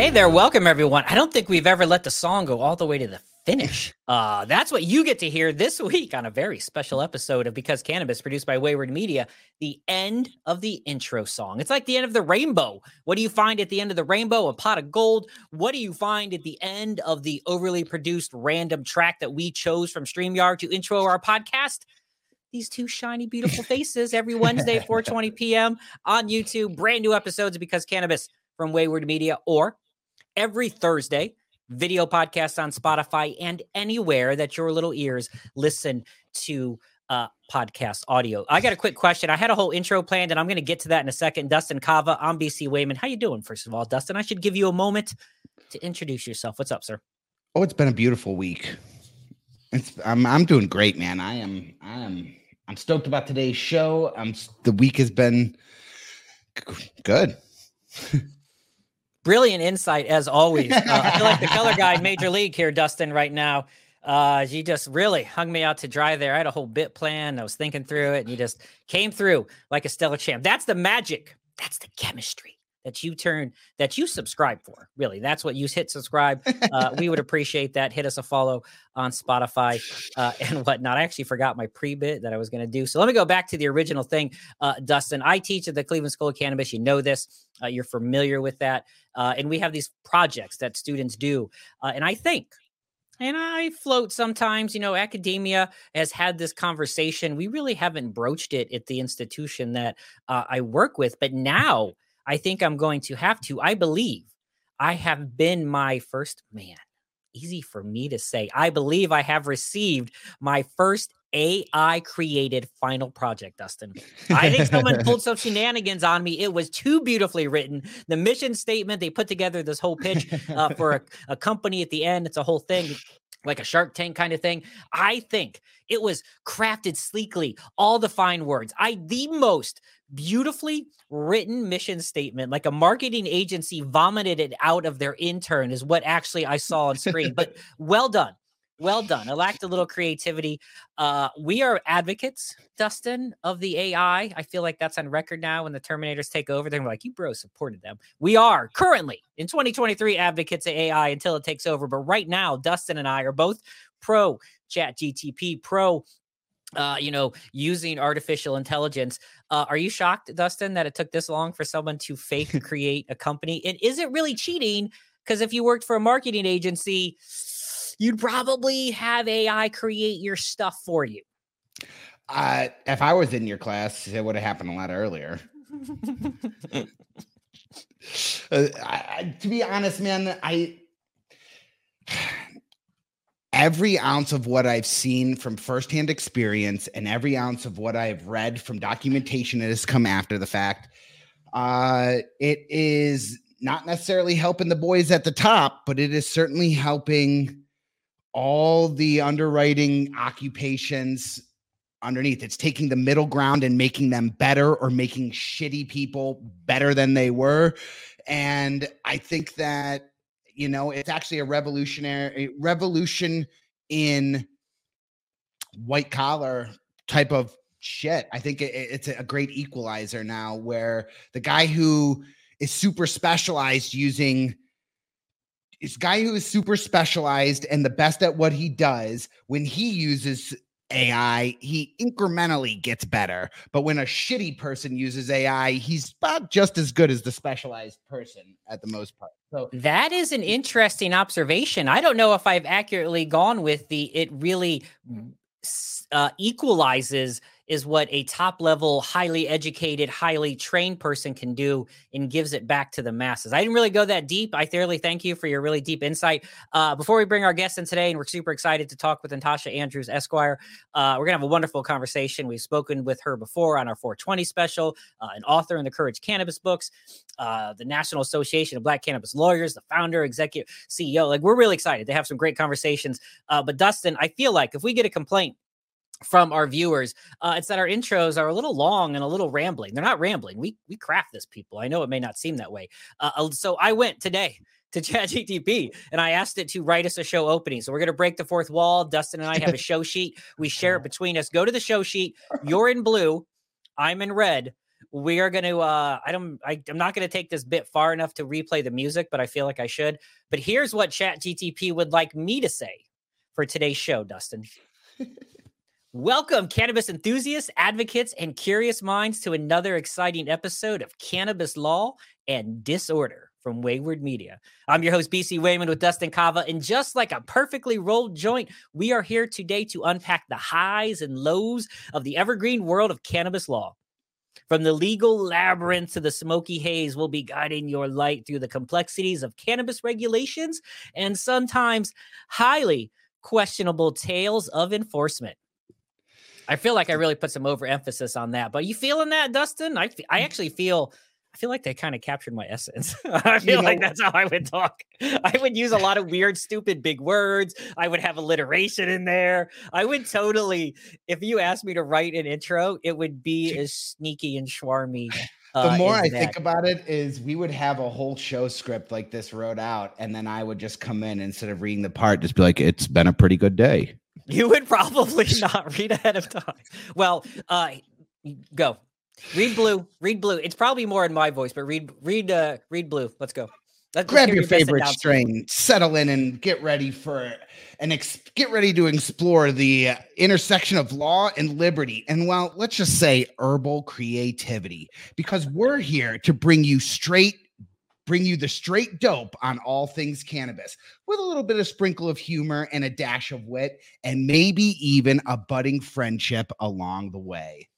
Hey there, welcome everyone. I don't think we've ever let the song go all the way to the finish. Uh, that's what you get to hear this week on a very special episode of Because Cannabis, produced by Wayward Media. The end of the intro song. It's like the end of the rainbow. What do you find at the end of the rainbow? A pot of gold. What do you find at the end of the overly produced random track that we chose from StreamYard to intro our podcast? These two shiny, beautiful faces every Wednesday, 4:20 p.m. on YouTube. Brand new episodes of Because Cannabis from Wayward Media, or every Thursday, video podcast on Spotify and anywhere that your little ears listen to uh, podcast audio. I got a quick question. I had a whole intro planned, and I'm going to get to that in a second. Dustin Kava, I'm BC Wehman. How you doing? First of all, Dustin, I should give you a moment to introduce yourself. What's up, sir? Oh, it's been a beautiful week. It's I'm I'm doing great, man. I am I am I'm stoked about today's show. I'm the week has been good. brilliant insight as always. Uh, I feel like the color guy, Major League here, Dustin, right now. Uh, you just really hung me out to dry there. I had a whole bit plan. I was thinking through it, and you just came through like a stellar champ. That's the magic. That's the chemistry that you turn that you subscribe for. Really, that's what you hit subscribe. Uh, we would appreciate that. Hit us a follow on Spotify uh, and whatnot. I actually forgot my pre bit that I was going to do. So let me go back to the original thing, uh, Dustin. I teach at the Cleveland School of Cannabis. You know this. Uh, you're familiar with that, uh, and we have these projects that students do, uh, and I think and I float sometimes. You know, academia has had this conversation. We really haven't broached it at the institution that uh, I work with, but now I think I'm going to have to. I believe I have been my first man. Easy for me to say. I believe I have received my first AI created final project, Dustin. I think someone pulled some shenanigans on me. It was too beautifully written. The mission statement, they put together this whole pitch uh, for a, a company at the end. It's a whole thing like a Shark Tank kind of thing. I think it was crafted sleekly, all the fine words. I the most beautifully written mission statement, like a marketing agency vomited it out of their intern, is what actually I saw on screen. but well done. Well done. I lacked a little creativity. Uh, we are advocates, Dustin, of the AI. I feel like that's on record now. When the Terminators take over, they're like, "You bro supported them." We are currently in 2023 advocates of AI until it takes over. But right now, Dustin and I are both pro Chat GTP, pro uh, you know, using artificial intelligence. Uh, are you shocked, Dustin, that it took this long for someone to fake create a company? And is it really cheating? Because if you worked for a marketing agency, you'd probably have AI create your stuff for you. Uh, if I was in your class, it would have happened a lot earlier. uh, I, to be honest, man, I every ounce of what I've seen from firsthand experience and every ounce of what I've read from documentation that has come after the fact, uh, it is not necessarily helping the boys at the top, but it is certainly helping all the underwriting occupations underneath. It's taking the middle ground and making them better or making shitty people better than they were. And I think that you know, it's actually a revolutionary revolution in white collar type of shit. I think it, it's a great equalizer now where the guy who is super specialized using this guy who is super specialized and the best at what he does when he uses AI, he incrementally gets better. But when a shitty person uses AI, he's about just as good as the specialized person at the most part. So that is an interesting observation. I don't know if I've accurately gone with the it really uh, equalizes is what a top level, highly educated, highly trained person can do and gives it back to the masses. I didn't really go that deep. I thoroughly thank you for your really deep insight. Uh, before we bring our guest in today, and we're super excited to talk with Natacha Andrews, Esquire, uh, we're going to have a wonderful conversation. We've spoken with her before on our 420 special, uh, an author in the Courage Cannabis books, uh, the National Association of Black Cannabis Lawyers, the founder, executive, CEO. Like, we're really excited to have some great conversations. Uh, but, Dustin, I feel like if we get a complaint, from our viewers. Uh, it's that our intros are a little long and a little rambling. They're not rambling. We we craft this, people. I know it may not seem that way. Uh, uh so I went today to ChatGTP and I asked it to write us a show opening. So we're gonna break the fourth wall. Dustin and I have a show sheet. We share it between us. Go to the show sheet. You're in blue. I'm in red. we are going to uh i don't I, i'm not going to take this bit far enough to replay the music but i feel like i should but here's what chat gtp would like me to say for today's show dustin welcome cannabis enthusiasts advocates and curious minds to another exciting episode of cannabis law and disorder from Wayward Media. I'm your host, BC Wehman with Dustin Kava. And just like a perfectly rolled joint, we are here today to unpack the highs and lows of the evergreen world of cannabis law. From the legal labyrinth to the smoky haze, we'll be guiding your light through the complexities of cannabis regulations and sometimes highly questionable tales of enforcement. I feel like I really put some overemphasis on that, but you feeling that, Dustin? I I actually feel I feel like they kind of captured my essence. I feel you know, like that's how I would talk. I would use a lot of weird, stupid big words. I would have alliteration in there. I would totally, if you asked me to write an intro, it would be as sneaky and schwarmy. Uh, the more I that. think about it, is we would have a whole show script like this wrote out, and then I would just come in instead of reading the part, just be like, "It's been a pretty good day." You would probably not read ahead of time. Well, uh, go. Read blue. Read blue. It's probably more in my voice, but read read uh read blue. Let's go. Let's grab your, your favorite strain, settle in, and get ready for and ex- get ready to explore the intersection of law and liberty. And well, let's just say herbal creativity, because we're here to bring you straight bring you the straight dope on all things cannabis with a little bit of sprinkle of humor and a dash of wit and maybe even a budding friendship along the way.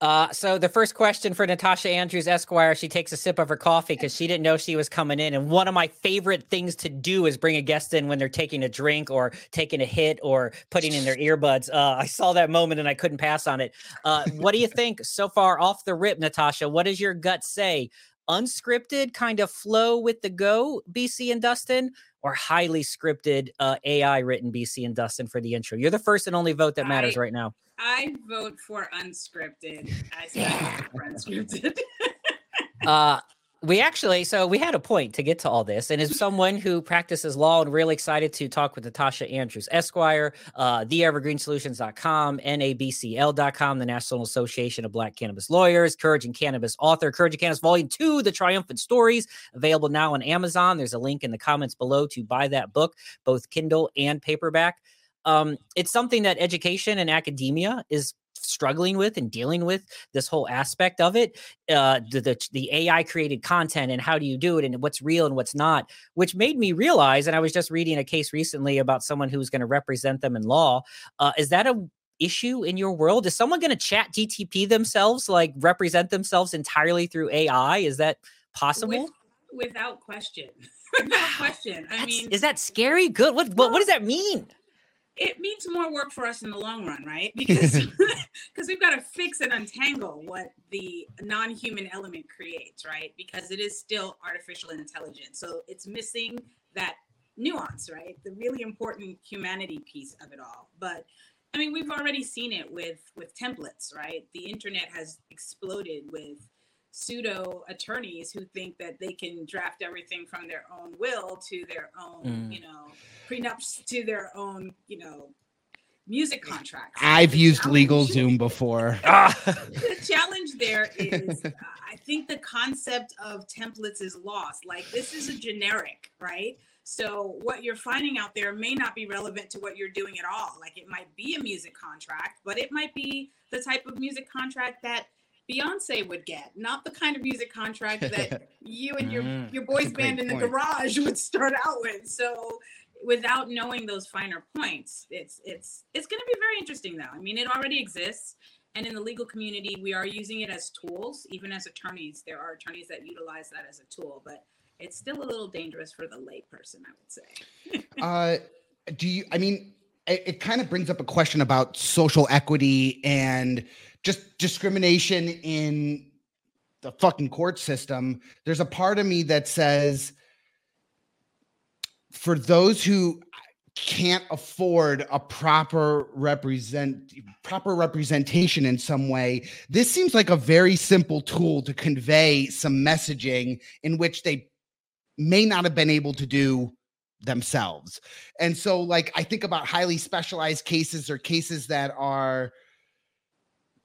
Uh, so the first question for Natacha Andrews Esquire, she takes a sip of her coffee because she didn't know she was coming in. And one of my favorite things to do is bring a guest in when they're taking a drink or taking a hit or putting in their earbuds. Uh, I saw that moment and I couldn't pass on it. Uh, what do you think so far off the rip, Natacha? What does your gut say? Unscripted kind of flow with the go, BC and Dustin, or highly scripted uh, AI written BC and Dustin for the intro? You're the first and only vote that matters I- right now. I vote for unscripted. I yeah. unscripted. uh, we actually, so we had a point to get to all this, and as someone who practices law and really excited to talk with Natacha Andrews Esquire, uh, theevergreensolutions.com, NABCL.com, the National Association of Black Cannabis Lawyers, Courage and Cannabis author, Courage and Cannabis Volume 2, The Triumphant Stories, available now on Amazon. There's a link in the comments below to buy that book, both Kindle and paperback um, it's something that education and academia is struggling with and dealing with this whole aspect of it uh the, the, the ai created content and how do you do it and what's real and what's not which made me realize and i was just reading a case recently about someone who's going to represent them in law uh is that a issue in your world? Is someone going to chat gtp themselves like represent themselves entirely through ai is that possible? With, without question. Without question. I That's, mean is that scary? Good what, what what does that mean it means more work for us in the long run, right? Because because we've got to fix and untangle what the non-human element creates, right? Because it is still artificial intelligence. So it's missing that nuance, right? The really important humanity piece of it all. But I mean, we've already seen it with with templates, right? The internet has exploded with pseudo attorneys who think that they can draft everything from their own will to their own, mm. you know, prenups to their own, you know, music contracts. I've the used LegalZoom before. the challenge there is uh, I think the concept of templates is lost. Like this is a generic, right? So what you're finding out there may not be relevant to what you're doing at all. Like it might be a music contract, but it might be the type of music contract that Beyonce would get, not the kind of music contract that you and your mm, your boys band in the garage would start out with. So without knowing those finer points, it's it's it's going to be very interesting though. I mean, it already exists and in the legal community, we are using it as tools. Even as attorneys, there are attorneys that utilize that as a tool, but it's still a little dangerous for the layperson, I would say. uh do you I mean it, it kind of brings up a question about social equity and just discrimination in the fucking court system. There's a part of me that says for those who can't afford a proper represent proper representation in some way this seems like a very simple tool to convey some messaging in which they may not have been able to do themselves and so like i think about highly specialized cases or cases that are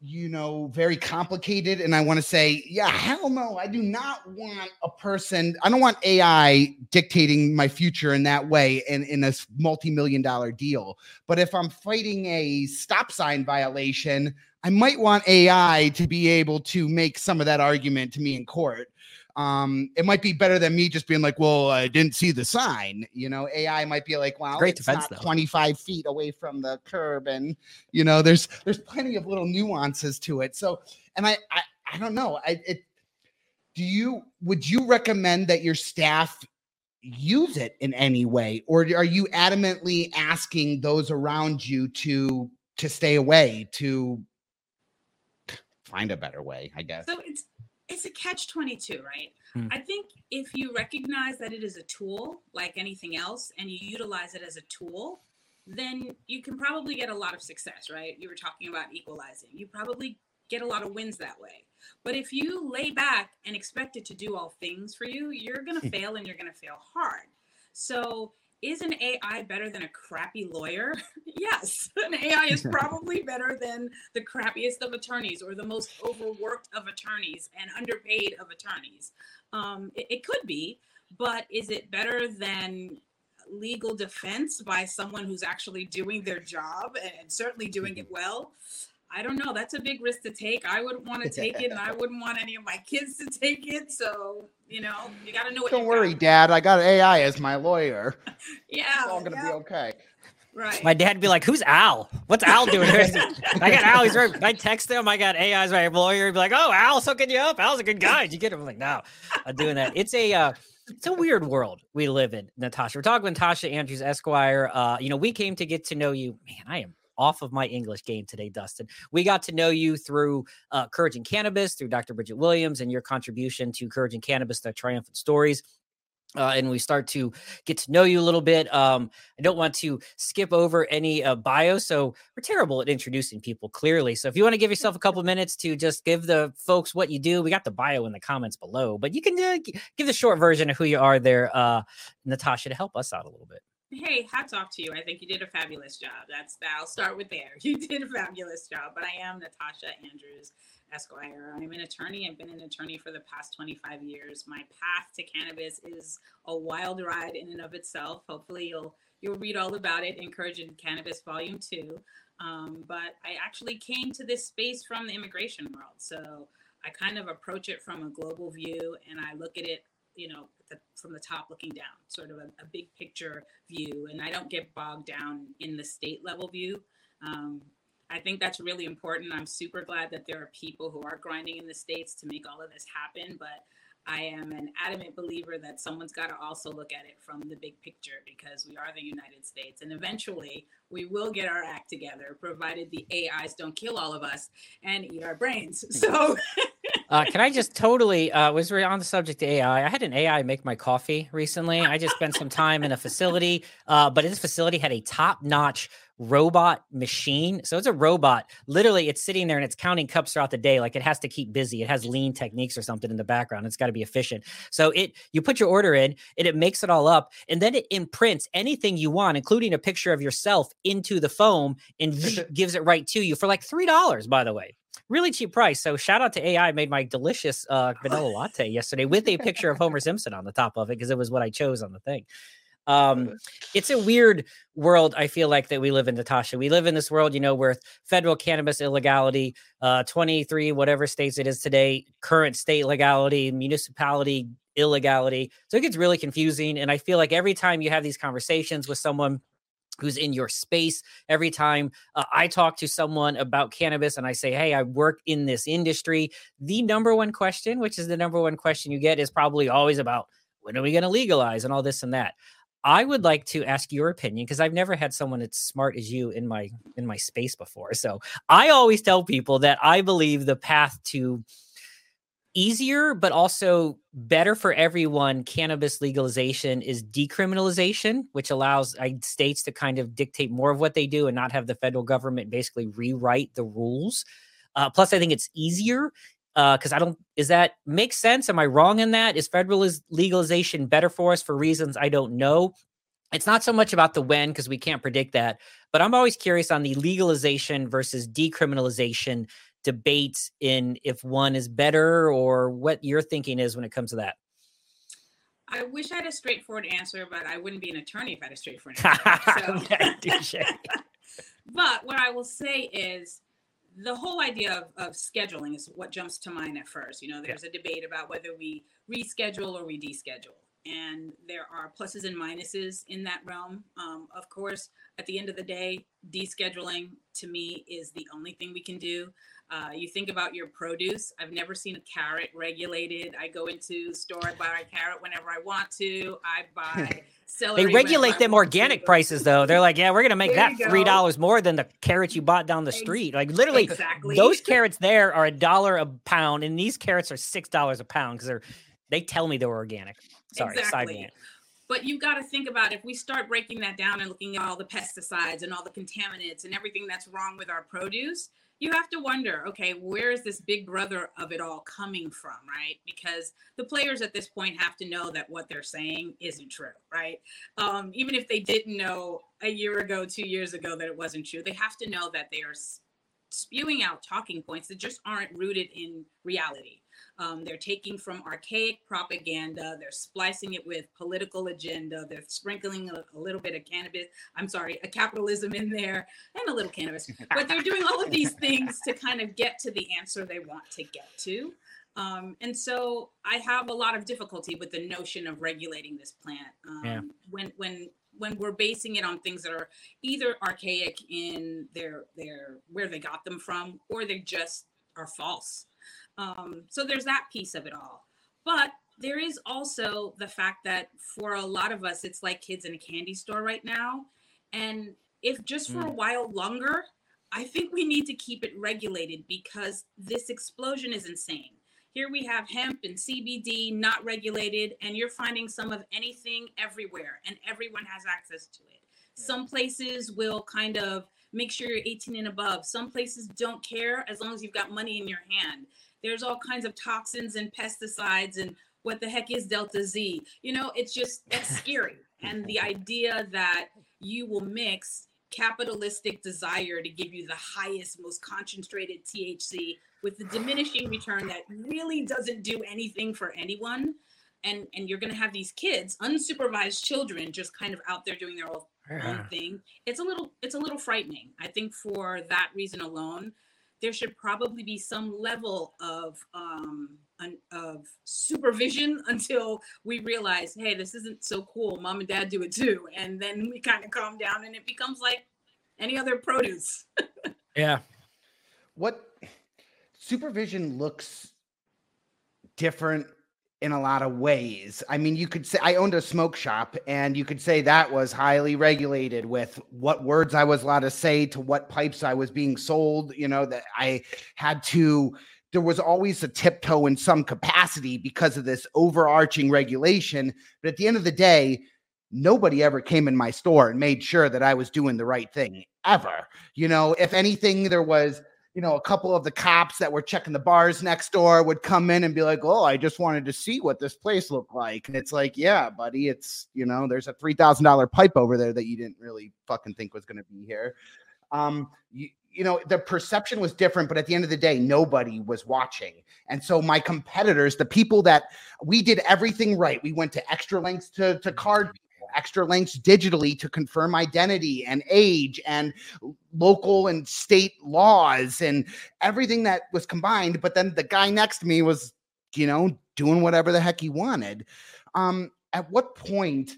you know, very complicated. And I want to say, yeah, hell no, I do not want a person, I don't want AI dictating my future in that way in, in a multi million dollar deal. But if I'm fighting a stop sign violation, I might want AI to be able to make some of that argument to me in court um, it might be better than me just being like, well, I didn't see the sign. You know, AI might be like, well, great it's defense, not 25 feet away from the curb, and you know, there's there's plenty of little nuances to it. So, and I I, I don't know. I it do you would you recommend that your staff use it in any way, or are you adamantly asking those around you to to stay away to find a better way? I guess. So it's it's a catch 22 right? Hmm. i think if you recognize that it is a tool like anything else and you utilize it as a tool then you can probably get a lot of success right? You were talking about equalizing. You probably get a lot of wins that way. But if you lay back and expect it to do all things for you you're going to fail and you're going to fail hard. So is an AI better than a crappy lawyer? yes, an AI is probably better than the crappiest of attorneys or the most overworked of attorneys and underpaid of attorneys. Um, it, it could be, but is it better than legal defense by someone who's actually doing their job and certainly doing it well? I don't know. That's a big risk to take. I wouldn't want to take it, and I wouldn't want any of my kids to take it. So, you know, you got to know what. Don't worry, got. Dad. I got AI as my lawyer. Yeah, It's all gonna yeah, be okay. right. My dad'd be like, "Who's Al? What's Al doing?" here?" I got Al. He's right. I text him. I got AI's my lawyer. He'd be like, "Oh, Al's hooking you up. Al's a good guy. Did you get him?" I'm like, "No, I'm doing that." It's a uh, it's a weird world we live in, Natacha. We're talking with Natacha Andrews Esquire. Uh, you know, we came to get to know you. Man, I am off of my English game today, Dustin. We got to know you through uh, Courage and Cannabis, through Dr. Bridget Williams, and your contribution to Courage and Cannabis, the triumphant stories. Uh, and we start to get to know you a little bit. Um, I don't want to skip over any uh, bio, so we're terrible at introducing people clearly. So if you want to give yourself a couple minutes to just give the folks what you do, we got the bio in the comments below, but you can uh, give the short version of who you are there, uh, Natacha, to help us out a little bit. Hey, hats off to you. I think you did a fabulous job. That's I'll start with there. You did a fabulous job. But I am Natacha Andrews Esquire. I'm an attorney. I've been an attorney for the past 25 years. My path to cannabis is a wild ride in and of itself. Hopefully, you'll you'll read all about it in Courage and Cannabis Volume Two. Um, but I actually came to this space from the immigration world, so I kind of approach it from a global view, and I look at it, you know, the, from the top looking down, sort of a, a big picture view, and I don't get bogged down in the state level view. Um, I think that's really important. I'm super glad that there are people who are grinding in the states to make all of this happen, but I am an adamant believer that someone's got to also look at it from the big picture because we are the United States and eventually we will get our act together provided the AIs don't kill all of us and eat our brains. So Uh, can I just totally uh, was on the subject of AI? I had an AI make my coffee recently. I just spent some time in a facility, uh, but this facility had a top-notch robot machine. So it's a robot. Literally, it's sitting there and it's counting cups throughout the day. Like it has to keep busy. It has lean techniques or something in the background. It's got to be efficient. So it you put your order in and it makes it all up, and then it imprints anything you want, including a picture of yourself, into the foam and gives it right to you for like three dollars. By the way really cheap price. So shout out to AI made my delicious uh, vanilla latte yesterday with a picture of Homer Simpson on the top of it because it was what I chose on the thing. Um, it's a weird world. I feel like that we live in, Natacha. We live in this world, you know, where federal cannabis illegality, uh, 23, whatever states it is today, current state legality, municipality illegality. So it gets really confusing. And I feel like every time you have these conversations with someone who's in your space. Every time uh, I talk to someone about cannabis and I say, Hey, I work in this industry, the number one question, which is the number one question you get, is probably always about when are we going to legalize and all this and that. I would like to ask your opinion because I've never had someone as smart as you in my in my space before. So I always tell people that I believe the path to easier but also better for everyone cannabis legalization is decriminalization which allows states to kind of dictate more of what they do and not have the federal government basically rewrite the rules. Uh, plus i think it's easier because uh, i don't is that make sense? Am i wrong in that? Is federal legalization better for us for reasons i don't know? It's not so much about the when because we can't predict that but i'm always curious on the legalization versus decriminalization debates in if one is better or what your thinking is when it comes to that. I wish I had a straightforward answer, but I wouldn't be an attorney if I had a straightforward answer. So. but what I will say is the whole idea of, of scheduling is what jumps to mind at first. You know, there's yeah. a debate about whether we reschedule or we deschedule and there are pluses and minuses in that realm. Um, of course, at the end of the day, descheduling to me is the only thing we can do. Uh, you think about your produce. I've never seen a carrot regulated. I go into store, I buy a carrot whenever I want to. I buy celery. They regulate them organic to. prices though. They're like, yeah, we're gonna make there that three dollars more than the carrots you bought down the street. Like literally, exactly. those carrots there are a dollar a pound, and these carrots are six dollars a pound because they're they tell me they're organic. Sorry, exactly. But you've got to think about if we start breaking that down and looking at all the pesticides and all the contaminants and everything that's wrong with our produce, you have to wonder, okay, where is this big brother of it all coming from, right? Because the players at this point have to know that what they're saying isn't true, right? Um, even if they didn't know a year ago, two years ago that it wasn't true, they have to know that they are spewing out talking points that just aren't rooted in reality. Um, they're taking from archaic propaganda, they're splicing it with political agenda, they're sprinkling a, a, little bit of cannabis, I'm sorry, a capitalism in there and a little cannabis. But they're doing all of these things to kind of get to the answer they want to get to. Um, and so I have a lot of difficulty with the notion of regulating this plant um, yeah. when when when we're basing it on things that are either archaic in their their where they got them from or they just are false. Um, so there's that piece of it all. But there is also the fact that for a lot of us, it's like kids in a candy store right now. And if just for mm. a while longer, I think we need to keep it regulated because this explosion is insane. Here we have hemp and CBD not regulated, and you're finding some of anything everywhere, and everyone has access to it. Yeah. Some places will kind of make sure you're 18 and above. Some places don't care as long as you've got money in your hand. There's all kinds of toxins and pesticides and what the heck is delta Z? You know, it's just that's scary. And the idea that you will mix capitalistic desire to give you the highest, most concentrated THC with the diminishing return that really doesn't do anything for anyone. And, and you're going to have these kids, unsupervised children, just kind of out there doing their own, own thing. It's a little, it's a little frightening. I think for that reason alone, there should probably be some level of um, of supervision until we realize, hey, this isn't so cool. Mom and dad do it too, and then we kind of calm down, and it becomes like any other produce. yeah. What supervision looks different in a lot of ways. I mean, you could say I owned a smoke shop, and you could say that was highly regulated with what words I was allowed to say to what pipes I was being sold. You know, that I had to, there was always a tiptoe in some capacity because of this overarching regulation. But at the end of the day, nobody ever came in my store and made sure that I was doing the right thing ever. You know, if anything, there was you know, a couple of the cops that were checking the bars next door would come in and be like, "Oh, I just wanted to see what this place looked like." And it's like, "Yeah, buddy, it's you know, there's a three thousand dollar pipe over there that you didn't really fucking think was going to be here." Um, you, you know, the perception was different, but at the end of the day, nobody was watching. And so my competitors, the people that we did everything right, we went to extra lengths to to card extra links digitally to confirm identity and age and local and state laws and everything that was combined. But then the guy next to me was, you know, doing whatever the heck he wanted. Um, at what point?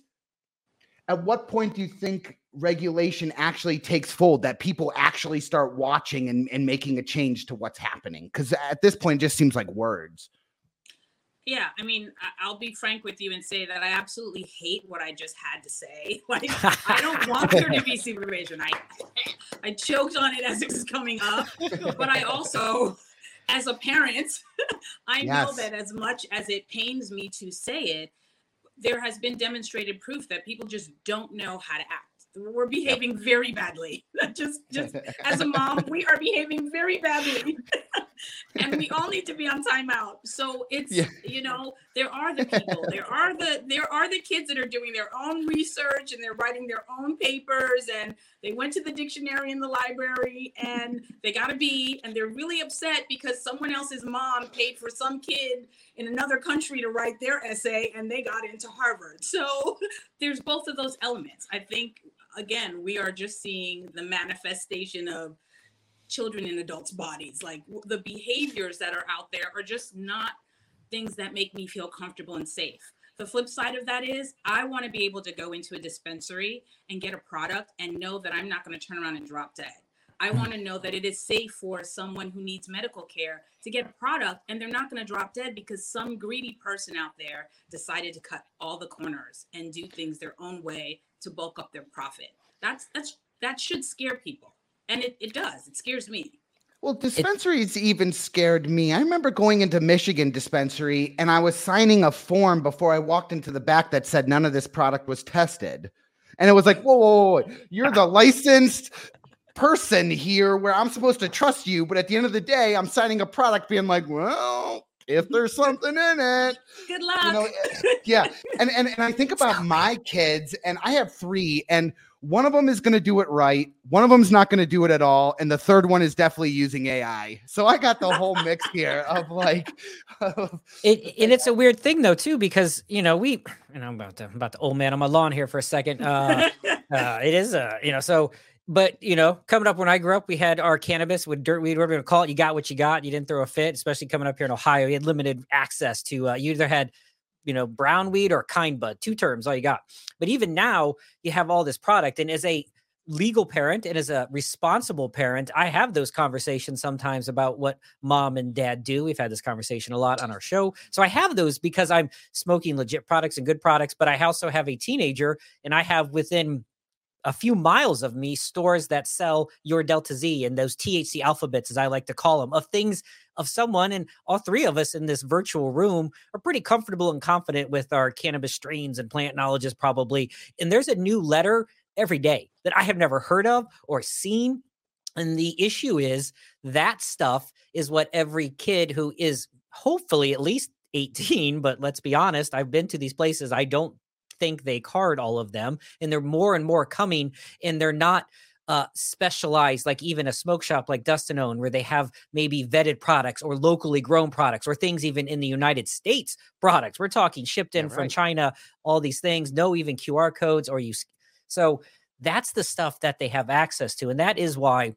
At what point do you think regulation actually takes fold that people actually start watching and, and making a change to what's happening because at this point it just seems like words yeah, I mean, I'll be frank with you and say that I absolutely hate what I just had to say. Like, I don't want there to be supervision. I, I choked on it as it was coming up, but I also, as a parent, I yes. know that as much as it pains me to say it, there has been demonstrated proof that people just don't know how to act we're behaving very badly. just just as a mom, we are behaving very badly. And we all need to be on timeout. So it's yeah. you know there are the people, there are the there are the kids that are doing their own research and they're writing their own papers and they went to the dictionary in the library and they got a B and they're really upset because someone else's mom paid for some kid in another country to write their essay and they got into Harvard. So there's both of those elements. I think again we are just seeing the manifestation of children and adults' bodies. Like the behaviors that are out there are just not things that make me feel comfortable and safe. The flip side of that is I want to be able to go into a dispensary and get a product and know that I'm not going to turn around and drop dead. I hmm. want to know that it is safe for someone who needs medical care to get a product and they're not going to drop dead because some greedy person out there decided to cut all the corners and do things their own way to bulk up their profit. That's that's that should scare people and it, it does. It scares me. Well, dispensaries it, even scared me. I remember going into Michigan dispensary and I was signing a form before I walked into the back that said none of this product was tested. And it was like, whoa, whoa, whoa, you're the licensed person here where I'm supposed to trust you. But at the end of the day, I'm signing a product being like, well, if there's something in it. Good luck. You know, eh, yeah. And, and and I think about my kids, and I have three, and one of them is going to do it right. One of them's not going to do it at all, and the third one is definitely using AI. So I got the whole mix here of like, of, it, and it's a weird thing though too because you know we, and I'm about to I'm about the old man on my lawn here for a second. Uh, uh, it is uh, you know so but you know, coming up when I grew up, we had our cannabis with dirt weed, whatever you call it. You got what you got. You didn't throw a fit, especially coming up here in Ohio. You had limited access to. Uh, you either had, you know, brown weed or kind bud, two terms, all you got. But even now, you have all this product, and as a legal parent and as a responsible parent, I have those conversations sometimes about what mom and dad do. We've had this conversation a lot on our show. So I have those because I'm smoking legit products and good products, but I also have a teenager and I have within a few miles of me stores that sell your delta z and those thc alphabets as i like to call them of things of someone and all three of us in this virtual room are pretty comfortable and confident with our cannabis strains and plant knowledges probably and there's a new letter every day that i have never heard of or seen and the issue is that stuff is what every kid who is hopefully at least 18 but let's be honest i've been to these places i don't think they card all of them, and they're more and more coming, and they're not uh, specialized, like even a smoke shop like Dustin Own, where they have maybe vetted products or locally grown products or things even in the United States products. We're talking shipped in yeah, from China, all these things, no even QR codes or you. So that's the stuff that they have access to. And that is why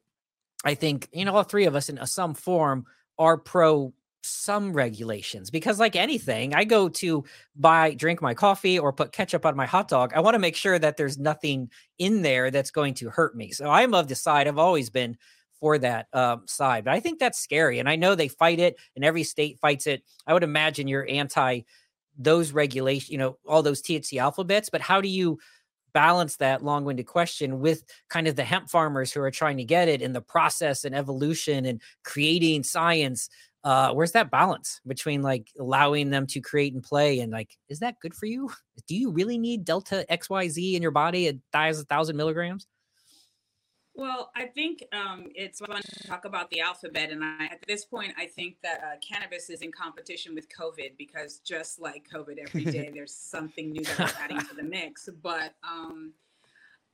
I think, you know, all three of us in some form are pro some regulations because like anything i go to buy drink my coffee or put ketchup on my hot dog i want to make sure that there's nothing in there that's going to hurt me so i'm of the side i've always been for that um, side but i think that's scary and i know they fight it and every state fights it i would imagine you're anti those regulations you know all those thc alphabets but how do you balance that long-winded question with kind of the hemp farmers who are trying to get it in the process and evolution and creating science uh where's that balance between like allowing them to create and play and like is that good for you? Do you really need delta xyz in your body at a thousand milligrams? Well i think um, it's fun to talk about the alphabet and I, at this point i think that uh, cannabis is in competition with covid because just like covid every day there's something new that we're adding to the mix but um,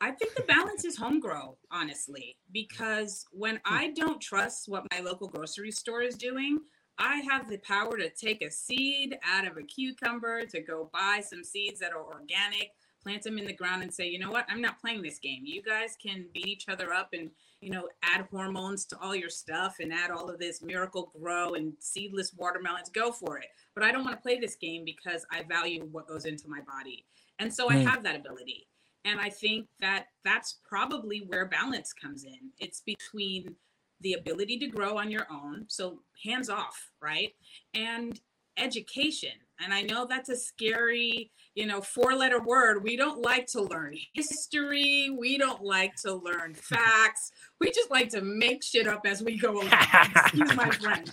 I think the balance is home grow, honestly, because when hmm. I don't trust what my local grocery store is doing, I have the power to take a seed out of a cucumber, to go buy some seeds that are organic, plant them in the ground, and say, you know what, I'm not playing this game. You guys can beat each other up and, you know, add hormones to all your stuff and add all of this miracle grow and seedless watermelons. Go for it. But I don't want to play this game because I value what goes into my body. And so. I hmm. have that ability. And I think that that's probably where balance comes in. It's between the ability to grow on your own, so hands off, right? And education. And I know that's a scary, you know, four letter word. We don't like to learn history. We don't like to learn facts. We just like to make shit up as we go along. Excuse my French.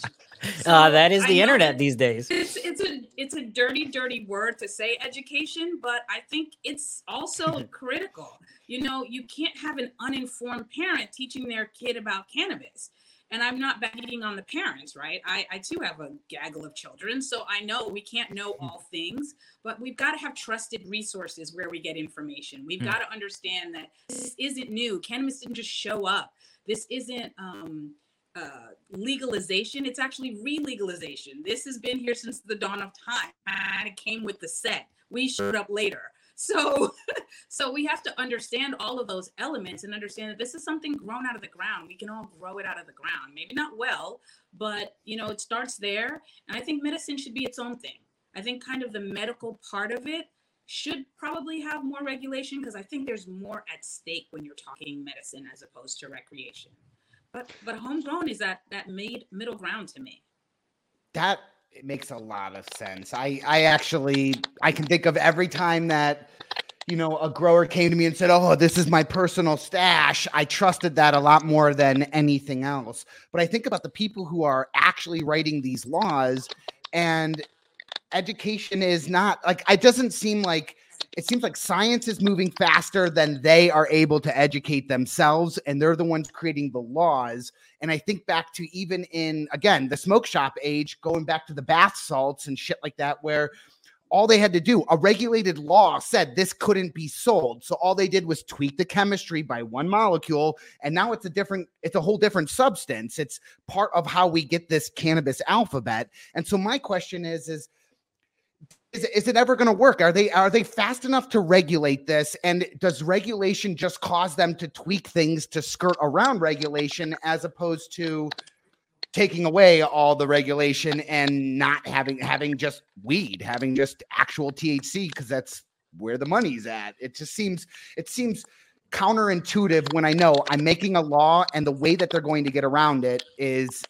So uh, that is the internet these days. It's it's a it's a dirty, dirty word to say education, but I think it's also critical. You know, you can't have an uninformed parent teaching their kid about cannabis. And I'm not beating on the parents, right? I, I too have a gaggle of children, so I know we can't know hmm. all things, but we've got to have trusted resources where we get information. We've mm. got to understand that this isn't new. Cannabis didn't just show up. This isn't um, uh, legalization. It's actually re-legalization. This has been here since the dawn of time, and it came with the set. We showed up later. So, so we have to understand all of those elements and understand that this is something grown out of the ground. We can all grow it out of the ground. Maybe not well, but you know, it starts there. And I think medicine should be its own thing. I think kind of the medical part of it should probably have more regulation because I think there's more at stake when you're talking medicine as opposed to recreation. But but homegrown is that that made middle ground to me. That it makes a lot of sense. I I actually I can think of every time that you know a grower came to me and said, "Oh, this is my personal stash." I trusted that a lot more than anything else. But I think about the people who are actually writing these laws and education is not like it doesn't seem like it seems like science is moving faster than they are able to educate themselves and they're the ones creating the laws. And i think back to even in again the smoke shop age going back to the bath salts and shit like that where all they had to do a regulated law said this couldn't be sold. So all they did was tweak the chemistry by one molecule and now it's a different it's a whole different substance. It's part of how we get this cannabis alphabet. And so my question is is is, is it ever going to work? Are they are they fast enough to regulate this? And does regulation just cause them to tweak things to skirt around regulation as opposed to taking away all the regulation and not having having just weed, having just actual THC because that's where the money's at. It just seems it seems counterintuitive when I know I'm making a law and the way that they're going to get around it is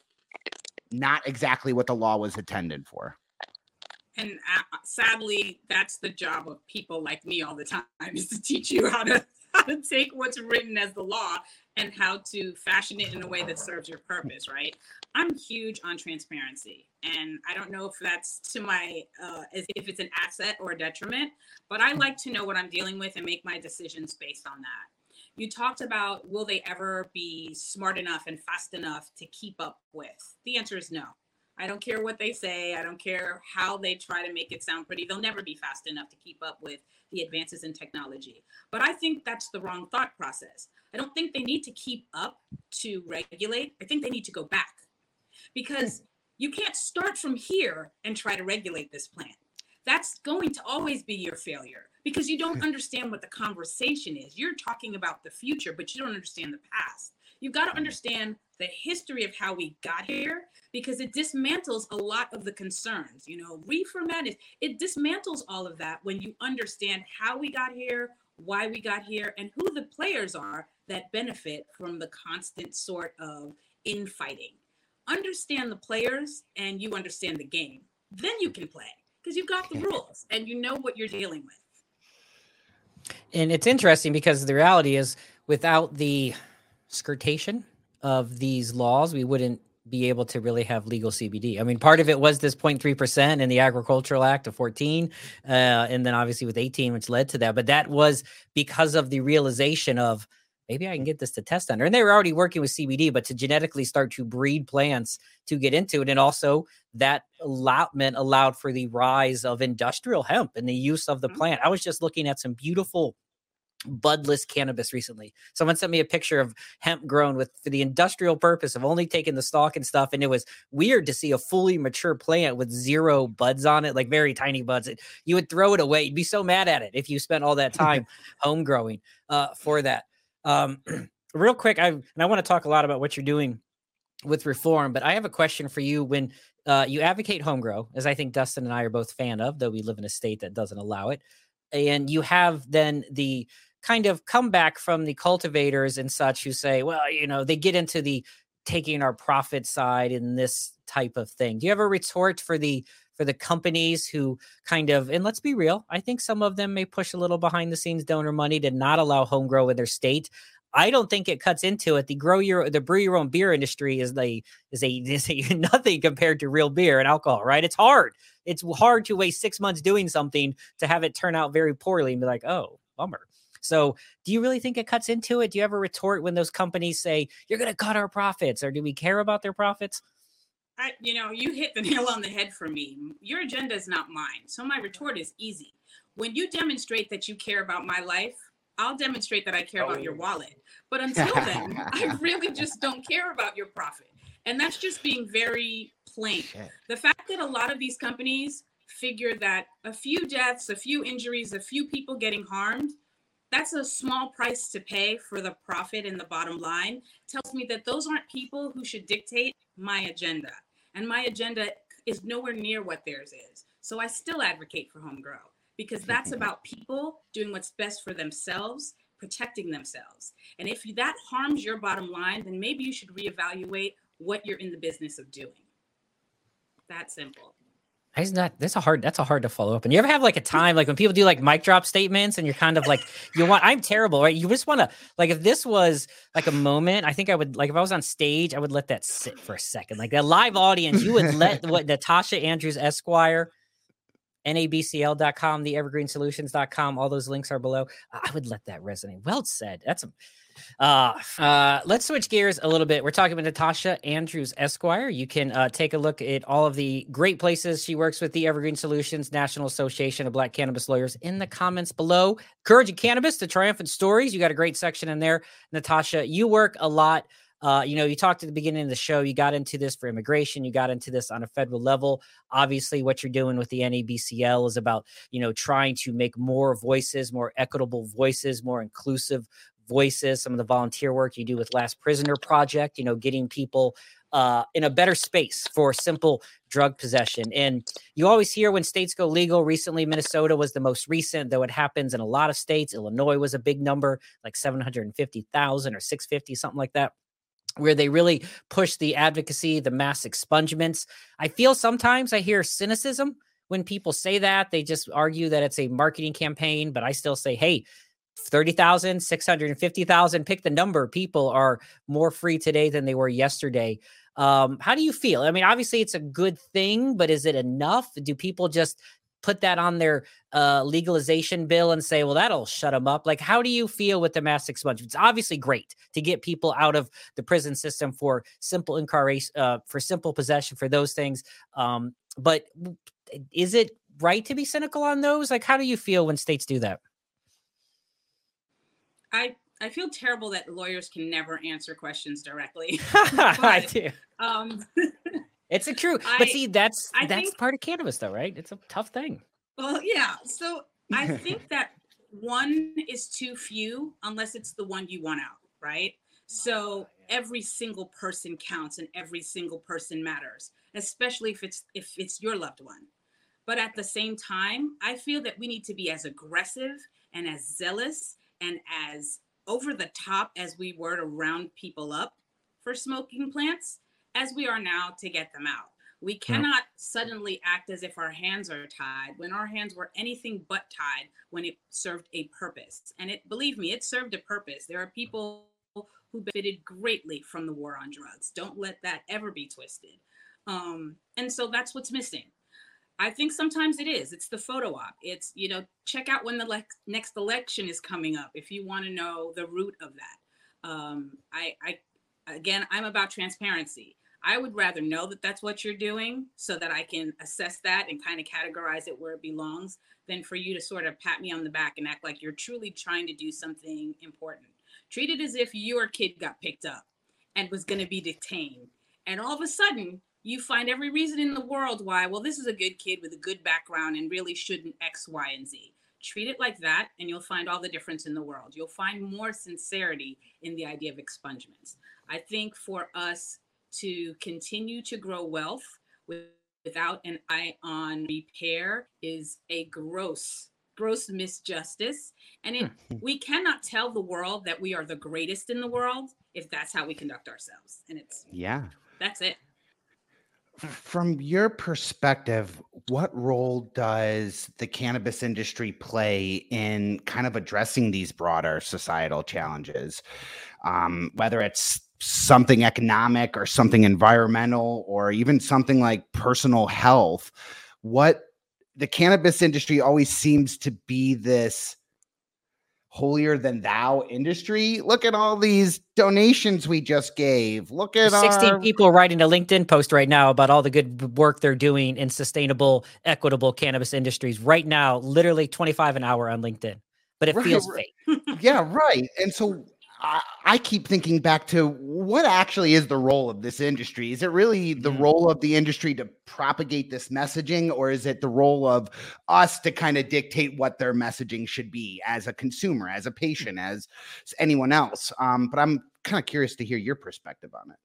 not exactly what the law was intended for and uh, sadly that's the job of people like me all the time is to teach you how to how to take what's written as the law and how to fashion it in a way that serves your purpose right? I'm huge on transparency and i don't know if that's to my uh, if it's an asset or a detriment but i like to know what i'm dealing with and make my decisions based on that. You talked about will they ever be smart enough and fast enough to keep up with? The answer is no I don't care what they say. I don't care how they try to make it sound pretty. They'll never be fast enough to keep up with the advances in technology. But I think that's the wrong thought process. I don't think they need to keep up to regulate. I think they need to go back because you can't start from here and try to regulate this plant. That's going to always be your failure because you don't hmm. understand what the conversation is. You're talking about the future, but you don't understand the past. You've got to understand the history of how we got here because it dismantles a lot of the concerns. You know, reefer madness, it dismantles all of that when you understand how we got here, why we got here, and who the players are that benefit from the constant sort of infighting. Understand the players and you understand the game. Then you can play because you've got the rules and you know what you're dealing with. And it's interesting because the reality is without the skirtation of these laws, we wouldn't be able to really have legal CBD. I mean, part of it was this 0.3% in the Agricultural Act of 14, uh, and then obviously with 18, which led to that. But that was because of the realization of maybe I can get this to test under. And they were already working with CBD, but to genetically start to breed plants to get into it. And also that allotment allowed for the rise of industrial hemp and the use of the mm-hmm. plant. I was just looking at some beautiful budless cannabis recently. Someone sent me a picture of hemp grown with for the industrial purpose of only taking the stalk and stuff. And it was weird to see a fully mature plant with zero buds on it, like very tiny buds. It, you would throw it away. You'd be so mad at it if you spent all that time home growing uh, for that. Um, real quick, I and I want to talk a lot about what you're doing with reform, but I have a question for you when uh, you advocate home grow, as I think Dustin and I are both fan of, though we live in a state that doesn't allow it. And you have then the kind of come back from the cultivators and such who say, well, you know, they get into the taking our profit side in this type of thing. Do you have a retort for the for the companies who kind of and let's be real, I think some of them may push a little behind the scenes donor money to not allow home grow in their state. I don't think it cuts into it. The grow your the brew your own beer industry is the is a, is a nothing compared to real beer and alcohol, right? It's hard. It's hard to waste six months doing something to have it turn out very poorly and be like, oh, bummer. So, do you really think it cuts into it? Do you ever retort when those companies say, you're going to cut our profits, or do we care about their profits? I, you know, you hit the nail on the head for me. Your agenda is not mine. So, my retort is easy. When you demonstrate that you care about my life, I'll demonstrate that I care oh. about your oh. wallet. But until then, I really just don't care about your profit. And that's just being very plain. The fact that a lot of these companies figure that a few deaths, a few injuries, a few people getting harmed, that's a small price to pay for the profit and the bottom line, tells me that those aren't people who should dictate my agenda. And my agenda is nowhere near what theirs is. So I still advocate for home grow because that's about people doing what's best for themselves, protecting themselves. And if that harms your bottom line, then maybe you should reevaluate what you're in the business of doing. That simple. That's not that's a hard that's a hard to follow up. And you ever have like a time like when people do like mic drop statements and you're kind of like you want I'm terrible, right? You just want to like if this was like a moment, I think I would like if I was on stage, I would let that sit for a second. Like that live audience, you would let what Natacha Andrews Esquire, nabcl.com, the evergreensolutions.com, all those links are below. I would let that resonate. Well said. That's a uh, uh, let's switch gears a little bit. We're talking with Natacha Andrews Esquire. You can uh, take a look at all of the great places she works with the Evergreen Solutions National Association of Black Cannabis Lawyers in the comments below. Courage and Cannabis, the triumphant stories. You got a great section in there. Natacha, you work a lot. Uh, you know, you talked at the beginning of the show, you got into this for immigration, you got into this on a federal level. Obviously, what you're doing with the NABCL is about, you know, trying to make more voices, more equitable voices, more inclusive voices, some of the volunteer work you do with Last Prisoner Project, you know, getting people uh, in a better space for simple drug possession. And you always hear when states go legal. Recently, Minnesota was the most recent, though it happens in a lot of states. Illinois was a big number, like 750,000 or 650, something like that where they really push the advocacy, the mass expungements. I feel sometimes I hear cynicism when people say that. They just argue that it's a marketing campaign, but I still say, hey, 30,000, 650,000, pick the number. People are more free today than they were yesterday. Um, how do you feel? I mean, obviously it's a good thing, but is it enough? Do people just put that on their uh, legalization bill and say, well, that'll shut them up? Like, how do you feel with the mass expungement? It's obviously great to get people out of the prison system for simple incarceration, uh, for simple possession, for those things. Um, but is it right to be cynical on those? Like, how do you feel when states do that? I I feel terrible that lawyers can never answer questions directly. but, I do. Um, it's a true, but see, that's I that's think, part of cannabis, though, right? It's a tough thing. Well, yeah. So I think that one is too few unless it's the one you want out, right? So every single person counts and every single person matters, especially if it's if it's your loved one. But at the same time, I feel that we need to be as aggressive and as zealous and as over the top as we were to round people up for smoking plants as we are now to get them out. We cannot suddenly act as if our hands are tied when our hands were anything but tied when it served a purpose. And it, believe me, it served a purpose. There are people who benefited greatly from the war on drugs. Don't let that ever be twisted. Um, and so that's what's missing. I think sometimes it is. It's the photo op. It's, you know, check out when the le- next election is coming up if you want to know the root of that. Um, I, I, again, I'm about transparency. I would rather know that that's what you're doing so that I can assess that and kind of categorize it where it belongs than for you to sort of pat me on the back and act like you're truly trying to do something important. Treat it as if your kid got picked up and was going to be detained. And all of a sudden, you find every reason in the world why, well, this is a good kid with a good background and really shouldn't X, Y, and Z. Treat it like that, and you'll find all the difference in the world. You'll find more sincerity in the idea of expungements. I think for us to continue to grow wealth without an eye on repair is a gross gross misjustice and it, hmm. we cannot tell the world that we are the greatest in the world if that's how we conduct ourselves and it's yeah that's it from your perspective, what role does the cannabis industry play in kind of addressing these broader societal challenges? Um, whether it's something economic or something environmental or even something like personal health, what the cannabis industry always seems to be this holier than thou industry. Look at all these donations we just gave. Look at There's 16 our... people writing a LinkedIn post right now about all the good work they're doing in sustainable, equitable cannabis industries right now, literally 25 an hour on LinkedIn. But it Right, feels right. fake. yeah, right. And so I, I keep thinking back to what actually is the role of this industry? Is it really the role of the industry to propagate this messaging, or is it the role of us to kind of dictate what their messaging should be as a consumer, as a patient, as anyone else? Um, but I'm kind of curious to hear your perspective on it.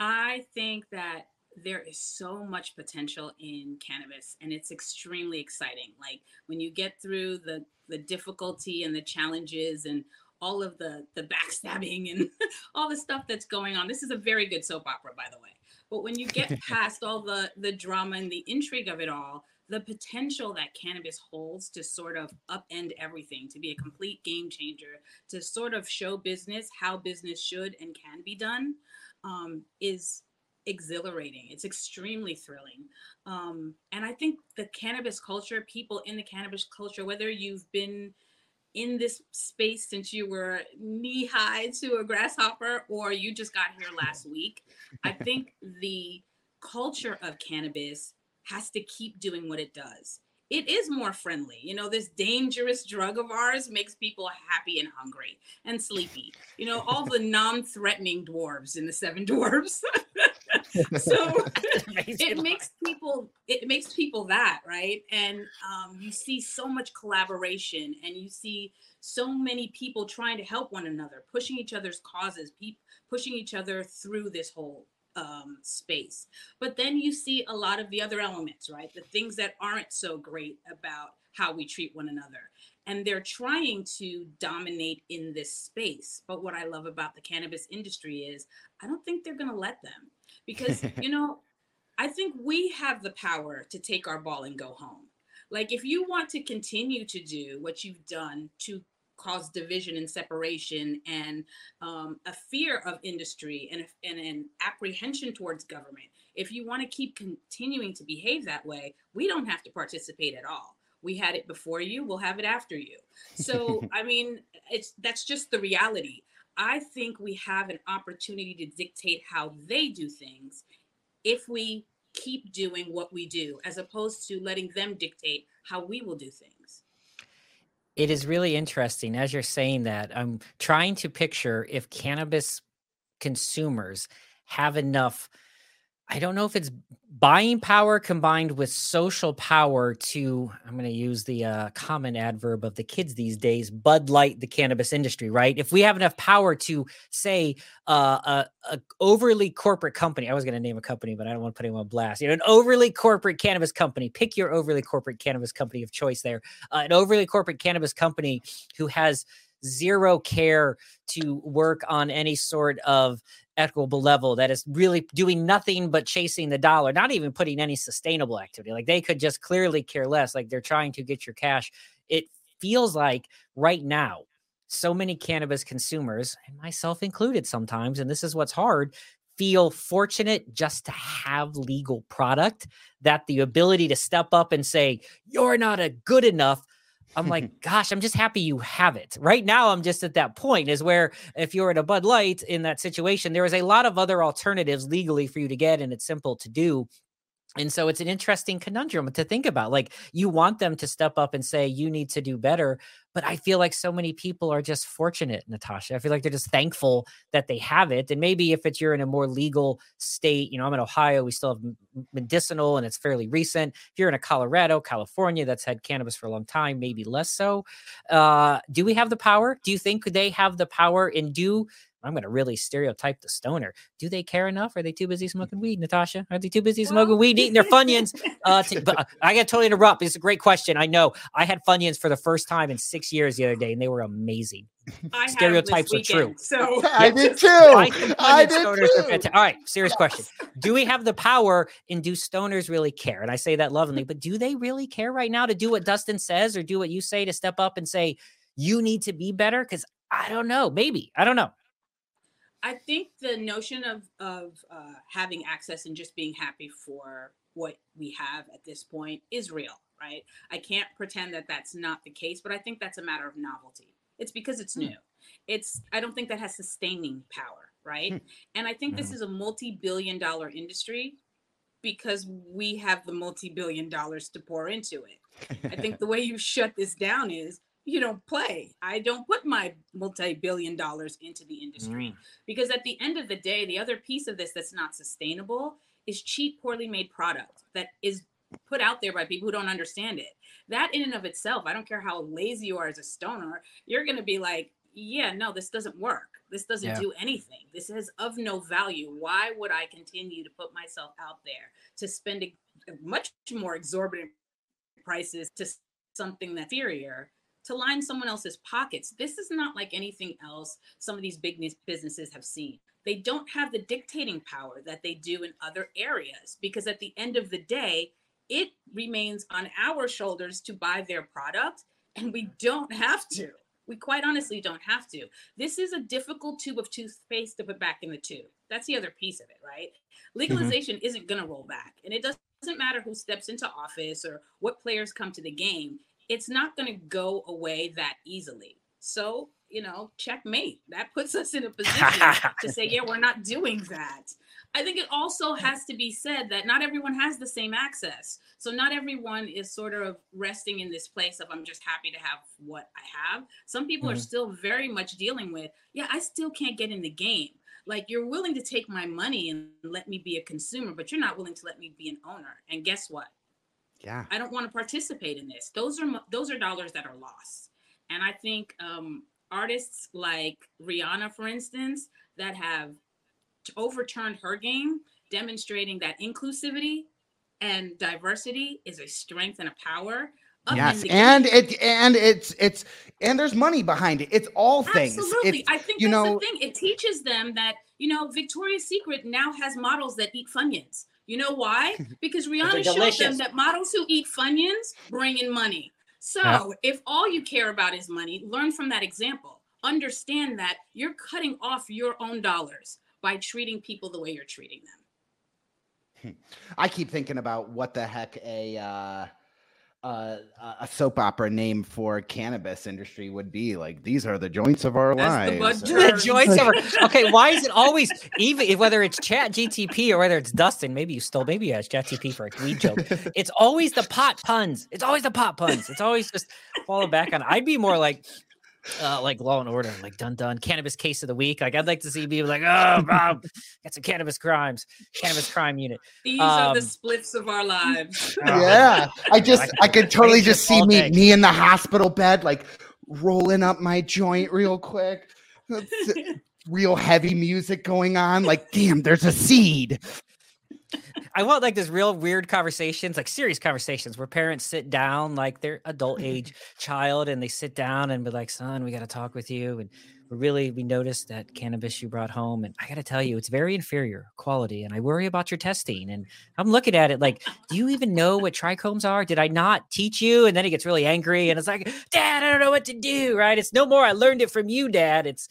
I think that there is so much potential in cannabis and it's extremely exciting. Like when you get through the the difficulty and the challenges and all of the the backstabbing and all the stuff that's going on. This is a very good soap opera by the way. But when you get past all the the drama and the intrigue of it all, the potential that cannabis holds to sort of upend everything, to be a complete game changer, to sort of show business how business should and can be done um, is exhilarating. It's extremely thrilling. Um, and I think the cannabis culture, people in the cannabis culture, whether you've been in this space since you were knee high to a grasshopper or you just got here last week, I think the culture of cannabis has to keep doing what it does. It is more friendly. You know, this dangerous drug of ours makes people happy and hungry and sleepy. You know, all the non threatening dwarves in the seven dwarves. so it makes people it makes people that right and um, you see so much collaboration and you see so many people trying to help one another pushing each other's causes pe- pushing each other through this whole um, space. But then you see a lot of the other elements right? The things that aren't so great about how we treat one another. And they're trying to dominate in this space. But what i love about the cannabis industry is i don't think they're going to let them. Because you know I think we have the power to take our ball and go home. Like, if you want to continue to do what you've done to cause division and separation and um, a fear of industry and, and an apprehension towards government, if you want to keep continuing to behave that way, we don't have to participate at all. We had it before you, we'll have it after you. So, I mean, it's that's just the reality. I think we have an opportunity to dictate how they do things if we keep doing what we do as opposed to letting them dictate how we will do things. It is really interesting as you're saying that. I'm trying to picture if cannabis consumers have enough. I don't know if it's buying power combined with social power to, I'm going to use the uh, common adverb of the kids these days, Bud Light the cannabis industry, right? If we have enough power to say uh, a, a overly corporate company, I was going to name a company, but I don't want to put anyone on blast. You know, an overly corporate cannabis company, pick your overly corporate cannabis company of choice there. Uh, an overly corporate cannabis company who has zero care to work on any sort of equitable level that is really doing nothing but chasing the dollar, not even putting any sustainable activity. Like they could just clearly care less. Like they're trying to get your cash. It feels like right now, so many cannabis consumers, and myself included sometimes, and this is what's hard, feel fortunate just to have legal product that the ability to step up and say, you're not a good enough. I'm like, gosh, I'm just happy you have it. Right now, I'm just at that point is where if you're at a Bud Light in that situation, there is a lot of other alternatives legally for you to get, and it's simple to do. And so it's an interesting conundrum to think about. Like you want them to step up and say, you need to do better. But I feel like so many people are just fortunate, Natacha. I feel like they're just thankful that they have it. And maybe if it's you're in a more legal state, you know, I'm in Ohio, we still have medicinal and it's fairly recent. If you're in a Colorado, California that's had cannabis for a long time, maybe less so. Uh, do we have the power? Do you think they have the power and do I'm going to really stereotype the stoner. Do they care enough? Are they too busy smoking weed, Natacha? Are they too busy smoking Well- weed, eating their Funyuns? Uh, to, but uh, I got to totally interrupt. It's a great question. I know. I had Funyuns for the first time in six years the other day, and they were amazing. I have this Stereotypes are true. weekend, So I did too. I think I did stoners are too. All right, serious question. Do we have the power and do stoners really care? And I say that lovingly, but do they really care right now to do what Dustin says or do what you say to step up and say, you need to be better? Because I don't know. Maybe. I don't know. I think the notion of of uh, having access and just being happy for what we have at this point is real. right? I can't pretend that that's not the case, but I think that's a matter of novelty. It's because it's hmm. new. It's I don't think that has sustaining power, right? Hmm. And I think this hmm. is a multi-billion dollar industry because we have the multi-billion dollars to pour into it. I think the way you shut this down is you don't play. I don't put my multi-billion dollars into the industry mm. because at the end of the day, the other piece of this that's not sustainable is cheap, poorly made product that is put out there by people who don't understand it. That in and of itself, I don't care how lazy you are as a stoner, you're going to be like, yeah, no, this doesn't work. This doesn't yeah. do anything. This is of no value. Why would I continue to put myself out there to spend a, much more exorbitant prices to something that's inferior to line someone else's pockets. This is not like anything else some of these big businesses have seen. They don't have the dictating power that they do in other areas because at the end of the day, it remains on our shoulders to buy their product and we don't have to. We quite honestly don't have to. This is a difficult tube of toothpaste to put back in the tube. That's the other piece of it, right? Mm-hmm. Legalization mm-hmm. isn't going to roll back. And it doesn't matter who steps into office or what players come to the game it's not going to go away that easily. So, you know, checkmate. That puts us in a position to say, yeah, we're not doing that. I think it also has to be said that not everyone has the same access. So not everyone is sort of resting in this place of I'm just happy to have what I have. Some people mm-hmm. are still very much dealing with, yeah, I still can't get in the game. Like you're willing to take my money and let me be a consumer, but you're not willing to let me be an owner. And guess what? Yeah. I don't want to participate in this. Those are those are dollars that are lost. And i think um, artists like rihanna for instance that have overturned her game demonstrating that inclusivity and diversity is a strength and a power yes and it and it's it's and there's money behind it. It's all things. Absolutely. It's, i think you know the thing. It teaches them that you know victoria's secret now has models that eat funyuns you know why? Because Rihanna showed them that models who eat Funyuns bring in money. So yeah. if all you care about is money, learn from that example. Understand that you're cutting off your own dollars by treating people the way you're treating them. I keep thinking about what the heck a uh, uh, a soap opera name for cannabis industry would be like these are the joints of our That's lives. the, the joints of our okay why is it always even whether it's chat gtp or whether it's dustin maybe you stole maybe you asked chat gtp for a weed joke it's always the pot puns it's always the pot puns it's always just falling back on i'd be more like uh, like Law and Order, like dun dun cannabis case of the week. Like I'd like to see people like, oh, Bob, got some cannabis crimes, cannabis crime unit. These um, are the um, splits of our lives. yeah, I just, I, I could totally just see me, me in the hospital bed, like rolling up my joint real quick. real heavy music going on. Like, damn, there's a seed. I want like this real weird conversations, like serious conversations where parents sit down, like their adult age child, and they sit down and be like, son, we got to talk with you. And really we noticed that cannabis you brought home and i got to tell you it's very inferior quality and i worry about your testing and i'm looking at it like do you even know what trichomes are? Did i not teach you? And then he gets really angry and it's like dad i don't know what to do right? It's no more i learned it from you dad. It's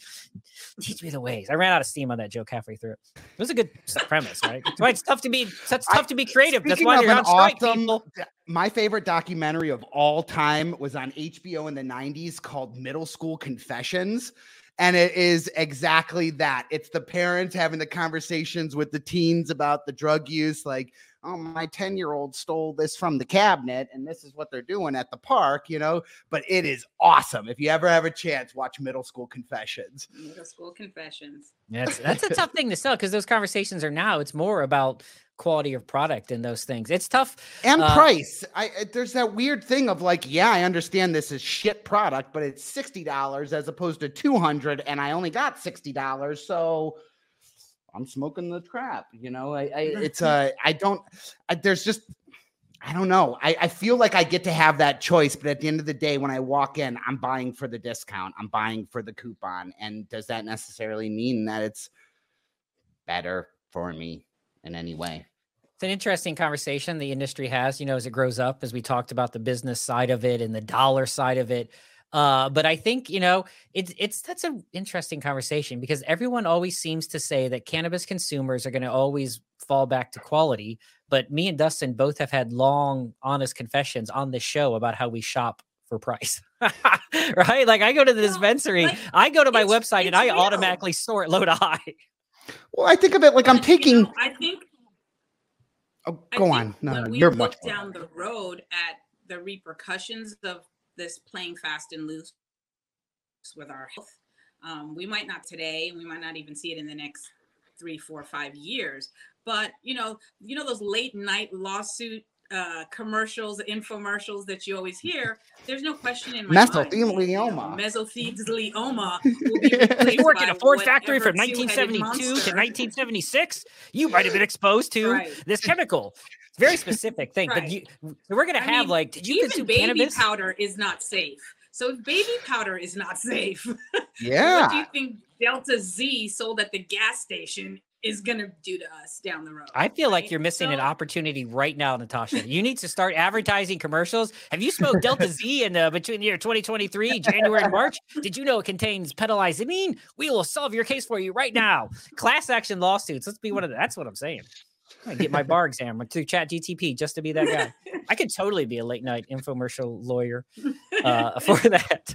teach me the ways. I ran out of steam on that joke halfway through. It was a good premise right? That's why it's tough to be it's tough to be creative. That's why you're on strike awesome, people my favorite documentary of all time was on hbo in the 90s called middle school confessions and it is exactly that. It's the parents having the conversations with the teens about the drug use, like, oh, my 10 year old stole this from the cabinet, and this is what they're doing at the park, you know. But it is awesome. If you ever have a chance, watch Middle School Confessions. Middle School Confessions. Yeah, that's a tough thing to sell because those conversations are now, it's more about quality of product and those things. It's tough. And uh, price. I there's that weird thing of like, yeah, I understand this is shit product, but it's $60 as opposed to 200 and I only got $60. So I'm smoking the crap, you know. I, I it's uh I don't I, there's just I don't know. I, I feel like I get to have that choice, but at the end of the day, when I walk in, I'm buying for the discount. I'm buying for the coupon. And does that necessarily mean that it's better for me? in any way. It's an interesting conversation the industry has, you know, as it grows up, as we talked about the business side of it and the dollar side of it. Uh, but I think you know it's it's that's an interesting conversation because everyone always seems to say that cannabis consumers are going to always fall back to quality. But me and Dustin both have had long, honest confessions on this show about how we shop for price. right? Like I go to the dispensary, like, I go to my website and I real. automatically sort low to high. Well, I think of it like but, I'm taking. You know, I think. Oh, go on. No, no, you're look down the road at the repercussions of this playing fast and loose with our health, um, we might not today. And we might not even see it in the next three, four, five years. But you know, you know those late night lawsuit uh, commercials, infomercials that you always hear, there's no question in my mind. mesothelioma. mind. Mesothelioma. you worked in a Ford factory from 1972 to 1976. You might have been exposed to right. this chemical. Very specific thing, right. but you, we're gonna I have mean, like, did you even consume baby cannabis? powder is not safe. So if baby powder is not safe, yeah, what do you think Delta Z sold at the gas station is going to do to us down the road. I feel right? like you're missing so, an opportunity right now, Natacha. You need to start advertising commercials. Have you smoked Delta Z in uh, between the year 2023, January and March? Did you know it contains pedalizamine? We will solve your case for you right now. Class action lawsuits. Let's be one of the, that's what I'm saying. I get my bar exam to chat GTP just to be that guy. I could totally be a late night infomercial lawyer uh, for that.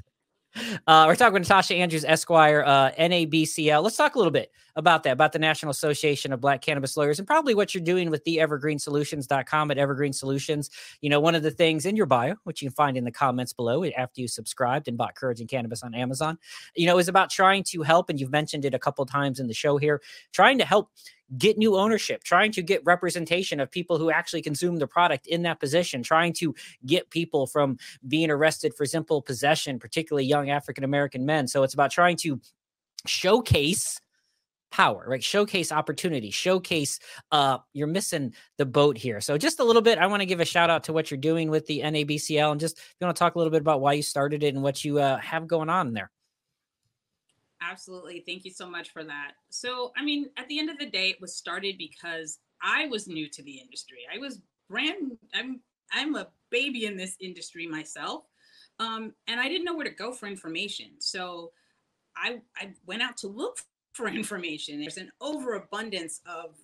Uh, we're talking with Natacha Andrews, Esquire, uh, NABCL. Let's talk a little bit about that, about the National Association of Black Cannabis Lawyers, and probably what you're doing with the evergreensolutions.com at Evergreen Solutions. You know, one of the things in your bio, which you can find in the comments below after you subscribed and bought Courage and Cannabis on Amazon, you know, is about trying to help, and you've mentioned it a couple times in the show here, trying to help get new ownership, trying to get representation of people who actually consume the product in that position, trying to get people from being arrested for simple possession, particularly young African American men. So it's about trying to showcase power right? Showcase opportunity showcase uh you're missing the boat here. So just a little bit i want to give a shout out to what you're doing with the nabcl and just you want to talk a little bit about why you started it and what you uh, have going on there Absolutely. Thank you so much for that. So, I mean, at the end of the day, it was started because I was new to the industry. I was brand I'm I'm a baby in this industry myself. Um, and I didn't know where to go for information. So I I went out to look for information. There's an overabundance of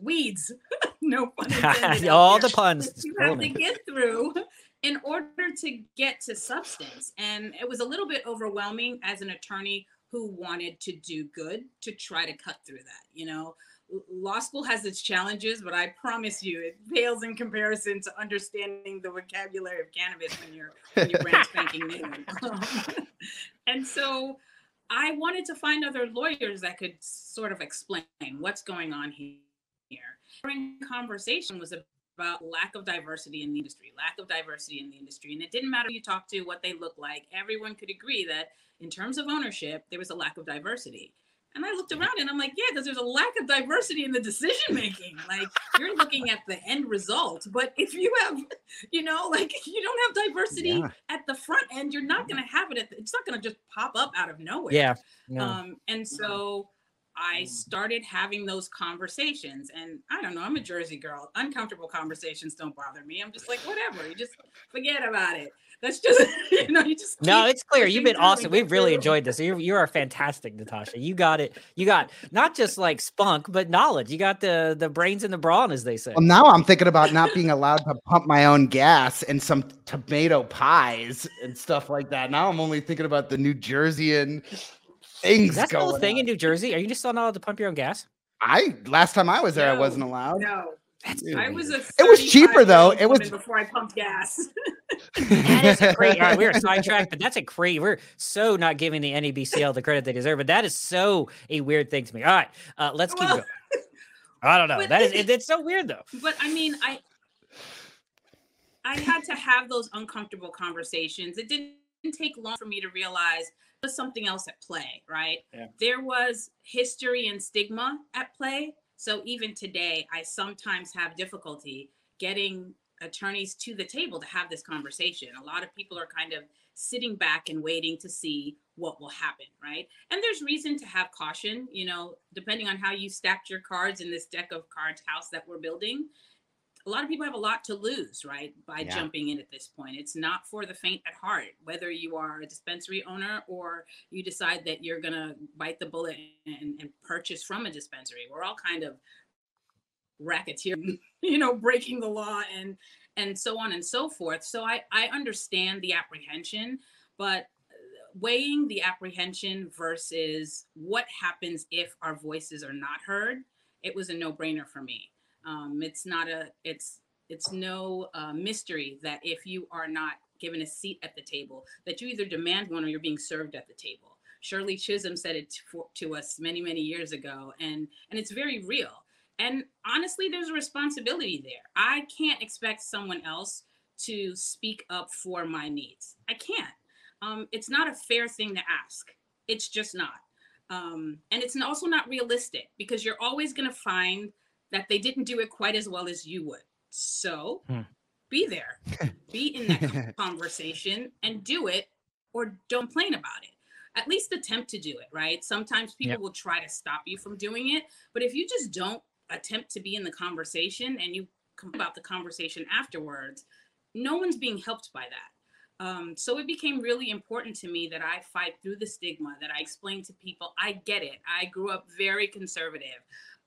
weeds. no pun intended. All the puns. You have to get through in order to get to substance. And it was a little bit overwhelming as an attorney who wanted to do good to try to cut through that. You know, law school has its challenges, but I promise you, it pales in comparison to understanding the vocabulary of cannabis when you're when you're brand spanking new. and so, I wanted to find other lawyers that could sort of explain what's going on here. During conversation was about lack of diversity in the industry, lack of diversity in the industry, and it didn't matter who you talk to, what they look like. Everyone could agree that in terms of ownership, there was a lack of diversity. And I looked around and I'm like, yeah, because there's a lack of diversity in the decision making. Like you're looking at the end result, but if you have, you know, like you don't have diversity yeah. at the front end, you're not going to have it. At the, it's not going to just pop up out of nowhere. Yeah. No. Um, and so I mm. started having those conversations, and I don't know. I'm a Jersey girl. Uncomfortable conversations don't bother me. I'm just like, whatever. You just forget about it that's just you know you just no it's clear you've been awesome we've really enjoyed this you you are fantastic natacha you got it you got not just like spunk but knowledge you got the the brains and the brawn as they say well now i'm thinking about not being allowed to pump my own gas and some tomato pies and stuff like that now i'm only thinking about the new jersey and things that's the thing on. in new jersey are you just not allowed to pump your own gas i last time i was there no, i wasn't allowed no that's I was a it was cheaper though. It was before I pumped gas. that is a great. All right, we're sidetracked, but that's a great. We're so not giving the NEBCL the credit they deserve, but that is so a weird thing to me. All right, uh, let's keep well, going. I don't know. That is it, it's so weird though. But I mean, I I had to have those uncomfortable conversations. It didn't take long for me to realize there's something else at play. Right? Yeah. There was history and stigma at play so even today, I sometimes have difficulty getting attorneys to the table to have this conversation. A lot of people are kind of sitting back and waiting to see what will happen, right? And there's reason to have caution, you know, depending on how you stacked your cards in this deck of cards house that we're building a lot of people have a lot to lose, right, by yeah. jumping in at this point. It's not for the faint at heart, whether you are a dispensary owner or you decide that you're going to bite the bullet and, and, purchase from a dispensary. We're all kind of racketeer, you know, breaking the law and and so on and so forth. So I I understand the apprehension, but weighing the apprehension versus what happens if our voices are not heard, it was a no-brainer for me. Um, it's not a it's it's no uh, mystery that if you are not given a seat at the table, that you either demand one or you're being served at the table. Shirley Chisholm said it to, to us many many years ago, and and it's very real. And honestly, there's a responsibility there. I can't expect someone else to speak up for my needs. I can't. Um, it's not a fair thing to ask. It's just not. Um, and it's also not realistic because you're always going to find that they didn't do it quite as well as you would. So hmm. be there, be in that conversation and do it or don't complain about it. At least attempt to do it, right? Sometimes people yep. will try to stop you from doing it. But if you just don't attempt to be in the conversation and you come about the conversation afterwards, no one's being helped by that. Um, so it became really important to me that I fight through the stigma, that I explain to people, I get it. I grew up very conservative.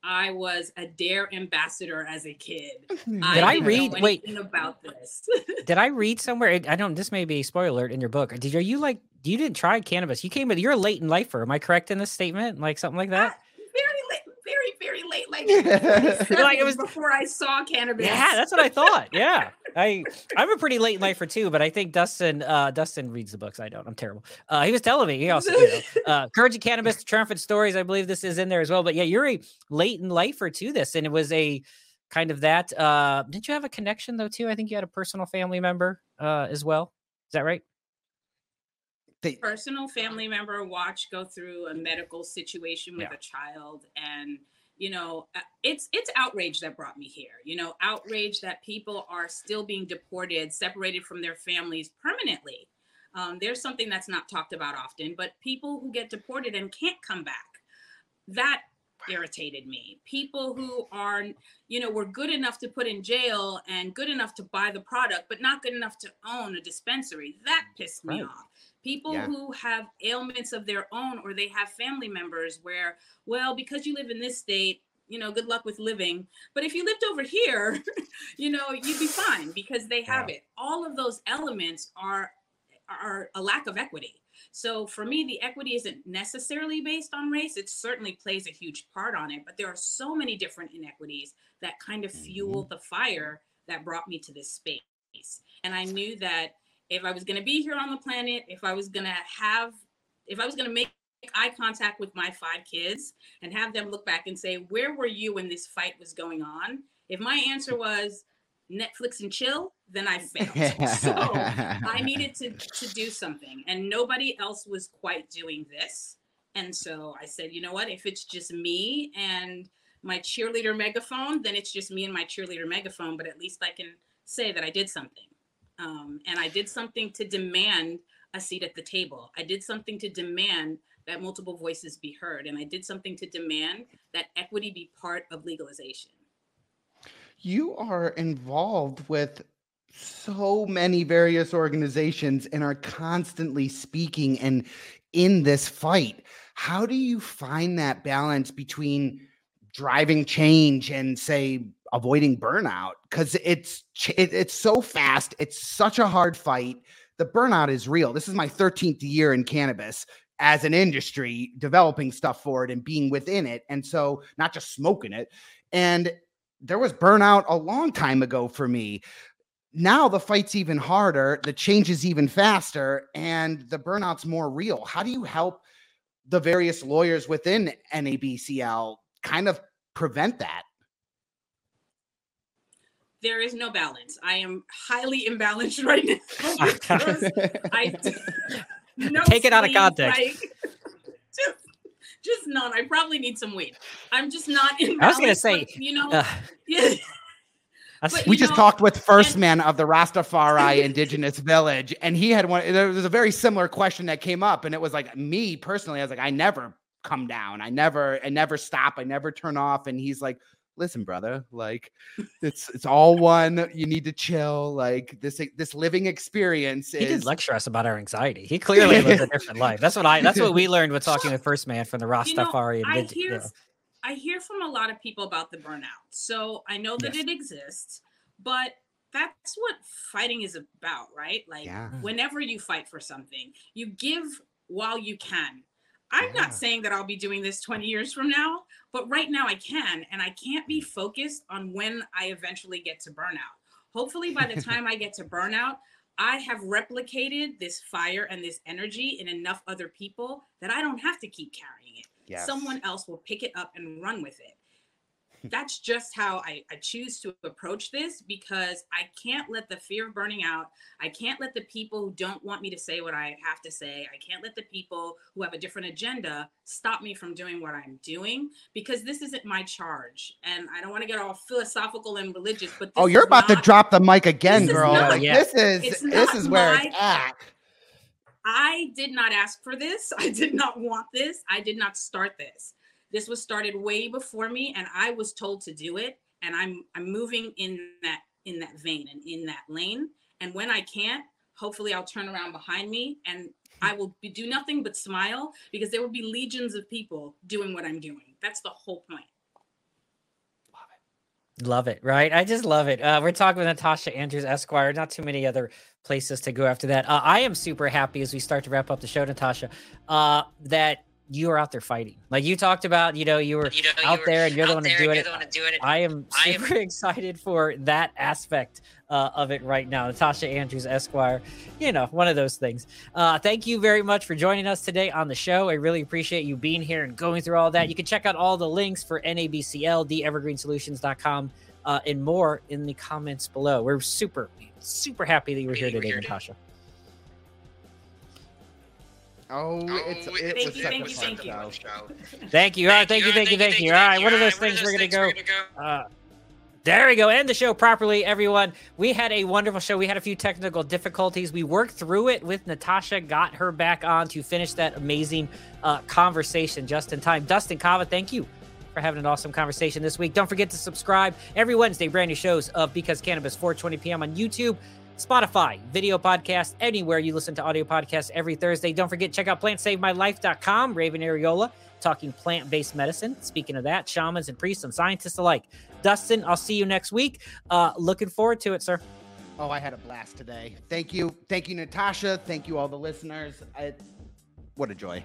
I was a Dare ambassador as a kid. Did I, I read? wait, about this. did I read somewhere? I don't. This may be a spoiler alert in your book. Did are you like? You didn't try cannabis. You came with. You're a latent lifer. Am I correct in this statement? Like something like that? late very, very late, like, like it was before I saw cannabis. Yeah, that's what I thought. Yeah, I I'm a pretty late lifer too, but I think Dustin uh, Dustin reads the books. I don't. I'm terrible. Uh, he was telling me he also you know, uh, Courage of Cannabis, Triumphant Stories. I believe this is in there as well. But yeah, you're a latent lifer to this, and it was a kind of that. Uh, did you have a connection though too? I think you had a personal family member uh, as well. Is that right? they, personal family member watch go through a medical situation with yeah. a child and you know uh, it's it's outrage that brought me here you know outrage that people are still being deported separated from their families permanently. Um, there's something that's not talked about often but people who get deported and can't come back that irritated me. People who are you know were good enough to put in jail and good enough to buy the product but not good enough to own a dispensary that pissed me right. off people yeah. who have ailments of their own or they have family members where well because you live in this state you know good luck with living but if you lived over here you know you'd be fine because they have yeah. it all of those elements are are a lack of equity so for me the equity isn't necessarily based on race it certainly plays a huge part on it but there are so many different inequities that kind of fuel mm-hmm. the fire that brought me to this space and i knew that if I was going to be here on the planet, if I was going to have, if I was going to make eye contact with my five kids and have them look back and say, where were you when this fight was going on? If my answer was Netflix and chill, then I failed. so I needed to, to do something. And nobody else was quite doing this. And so I said, you know what? If it's just me and my cheerleader megaphone, then it's just me and my cheerleader megaphone. But at least I can say that I did something. Um, and I did something to demand a seat at the table. I did something to demand that multiple voices be heard. And I did something to demand that equity be part of legalization. You are involved with so many various organizations and are constantly speaking and in this fight. How do you find that balance between driving change and say avoiding burnout because it's it, it's so fast. It's such a hard fight. The burnout is real. This is my 13th year in cannabis as an industry, developing stuff for it and being within it. And so not just smoking it. And there was burnout a long time ago for me. Now the fight's even harder, the change is even faster, and the burnout's more real. How do you help the various lawyers within NABCL kind of prevent that? There is no balance. I am highly imbalanced right now. I no take it out of context. Like, just, just none. I probably need some weed. I'm just not in. I was gonna say, but, you know, uh, yeah. But, we just know, talked with First and, Man of the Rastafari Indigenous Village, and he had one. There was a very similar question that came up, and it was like me personally. I was like, I never come down. I never, I never stop. I never turn off. And he's like, listen, brother, like it's it's all one. You need to chill. Like this this living experience. He did lecture us about our anxiety. He clearly lives a different life. That's what I. That's what we learned with talking with First Man from the Rastafari. You know, I hear, I hear from a lot of people about the burnout. So I know that Yes. it exists, but that's what fighting is about, right? Like Yeah. Mm. whenever you fight for something, you give while you can. I'm Yeah. not saying that I'll be doing this 20 years from now, but right now I can, and I can't be focused on when I eventually get to burnout. Hopefully, by the time I get to burnout, I have replicated this fire and this energy in enough other people that I don't have to keep carrying it. Yes. Someone else will pick it up and run with it. That's just how I, I choose to approach this because I can't let the fear of burning out, I can't let the people who don't want me to say what I have to say, I can't let the people who have a different agenda stop me from doing what I'm doing because this isn't my charge. And I don't want to get all philosophical and religious, but Oh, you're is about to drop the mic again, This is girl. not- Like, Yeah. This is this is where it's at. I did not ask for this. I did not want this. I did not start this. This was started way before me and I was told to do it and I'm I'm moving in that in that vein and in that lane and when I can't, hopefully I'll turn around behind me and I will be, do nothing but smile because there will be legions of people doing what I'm doing. That's the whole point. Love it, Love it, right? I just love it. Uh, we're talking with Natacha Andrews Esquire. Not too many other places to go after that. Uh, I am super happy as we start to wrap up the show, Natacha, uh, that you are out there fighting. Like you talked about, you know, you were you know, out you were there and you're the one doing and it. You're the one doing it. I am I am- super excited for that aspect uh, of it right now. Natacha Andrews Esquire, you know, one of those things. Uh, thank you very much for joining us today on the show. I really appreciate you being here and going through all that. You can check out all the links for NABCL, theevergreensolutions.com, uh, and more in the comments below. We're super, super happy that you were here You were here today. Natacha. Oh, it's Oh, it it's- was you, such thank a you, fun thank you. Thank you. All right, thank you, thank you, thank you. All right, what are those things we're going to go? Uh, there we go. End the show properly, everyone. We had a wonderful show. We had a few technical difficulties. We worked through it with Natacha, got her back on to finish that amazing uh, conversation just in time. Dustin Kava, thank you for having an awesome conversation this week. Don't forget to subscribe every Wednesday, brand new shows of Because Cannabis, 420 p.m. on YouTube. Spotify, video podcast, anywhere you listen to audio podcasts every Thursday. Don't forget, check out plantssavedmylife.com, Raven Ariola, talking plant based medicine. Speaking of that, shamans and priests and scientists alike. Dustin, I'll see you next week. Uh, looking forward to it, sir. Oh, I had a blast today. Thank you. Thank you, Natacha. Thank you, all the listeners. I, what a joy.